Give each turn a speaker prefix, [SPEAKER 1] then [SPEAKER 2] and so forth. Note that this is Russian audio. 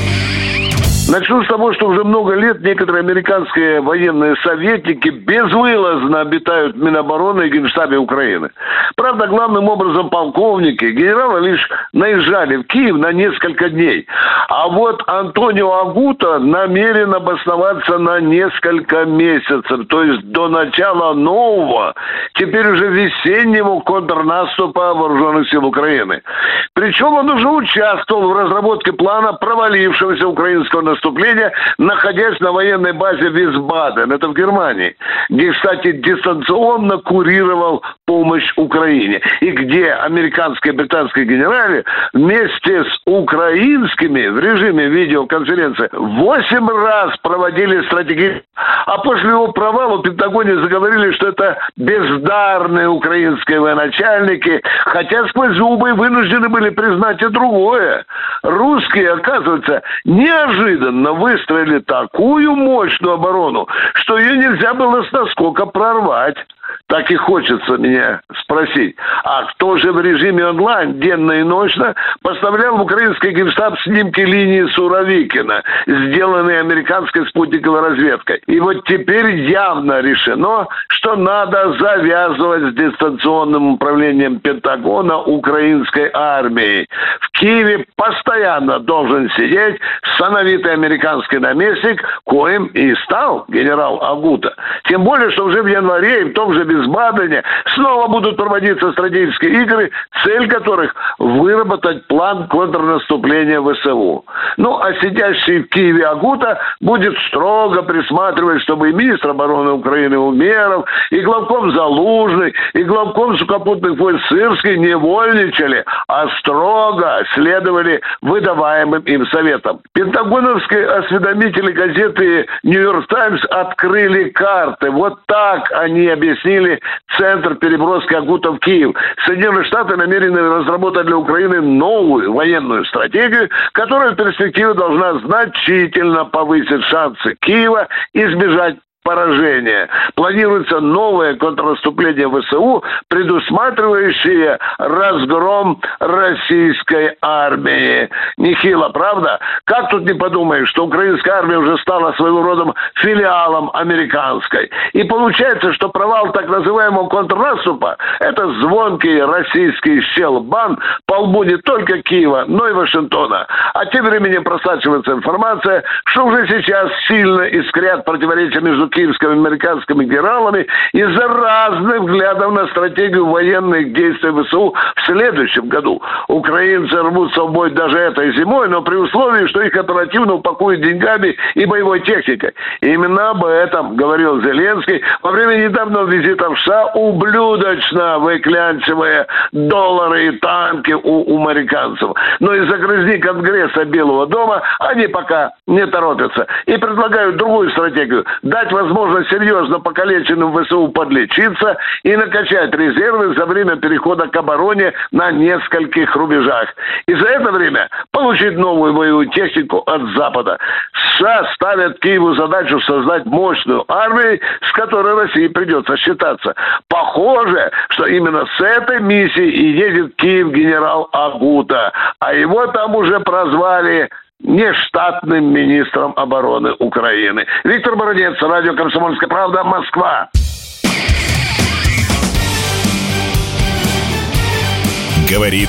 [SPEAKER 1] Yeah.
[SPEAKER 2] Начну с того, что уже много лет некоторые американские военные советники безвылазно обитают в Минобороны и Генштабе Украины. Правда, главным образом полковники, генералы лишь наезжали в Киев на несколько дней. А вот Антонио Агута намерен обосноваться на несколько месяцев, то есть до начала нового, теперь уже весеннего контрнаступа вооруженных сил Украины. Причем он уже участвовал в разработке плана провалившегося украинского наступления наступления, находясь на военной базе Висбаден, это в Германии, где, кстати, дистанционно курировал помощь Украине. И где американские и британские генералы вместе с украинскими в режиме видеоконференции восемь раз проводили стратегии. А после его провала в Пентагоне заговорили, что это бездарные украинские военачальники, хотя сквозь зубы вынуждены были признать и другое. Русские, оказывается, неожиданно выстроили такую мощную оборону, что ее нельзя было с наскока прорвать так и хочется меня спросить, а кто же в режиме онлайн денно и ночно поставлял в украинский генштаб снимки линии Суровикина, сделанные американской спутниковой разведкой? И вот теперь явно решено, что надо завязывать с дистанционным управлением Пентагона украинской армией. В Киеве постоянно должен сидеть сановитый американский наместник, коим и стал генерал Агута. Тем более, что уже в январе и в том же без Висбадене снова будут проводиться стратегические игры, цель которых выработать план контрнаступления ВСУ. Ну, а сидящий в Киеве Агута будет строго присматривать, чтобы и министр обороны Украины Умеров, и главком Залужный, и главком сухопутных войск Сырский не вольничали, а строго следовали выдаваемым им советам. Пентагоновские осведомители газеты «Нью-Йорк Таймс» открыли карты. Вот так они объяснили Украины центр переброски Агута в Киев. Соединенные Штаты намерены разработать для Украины новую военную стратегию, которая в перспективе должна значительно повысить шансы Киева избежать поражения. Планируется новое контрнаступление ВСУ, предусматривающее разгром российской армии. Нехило, правда? Как тут не подумаешь, что украинская армия уже стала своего рода филиалом американской. И получается, что провал так называемого контрнаступа – это звонкий российский щелбан по лбу не только Киева, но и Вашингтона. А тем временем просачивается информация, что уже сейчас сильно искрят противоречия между киевскими американскими генералами из-за разных взглядов на стратегию военных действий ВСУ в следующем году. Украинцы рвутся в бой даже этой зимой, но при условии, что их оперативно упакуют деньгами и боевой техникой. именно об этом говорил Зеленский во время недавнего визита в США, ублюдочно выклянчивая доллары и танки у американцев. Но из-за грызни Конгресса Белого дома они пока не торопятся и предлагают другую стратегию – дать возможность серьезно покалеченным ВСУ подлечиться и накачать резервы за время перехода к обороне на нескольких рубежах. И за это время получить новую боевую технику от Запада. США ставят Киеву задачу создать мощную армию, с которой России придется считаться. Похоже, что именно с этой миссией и едет Киев генерал Агута. А его там уже прозвали нештатным министром обороны Украины. Виктор Бородец, радио «Комсомольская правда», Москва.
[SPEAKER 1] Говорит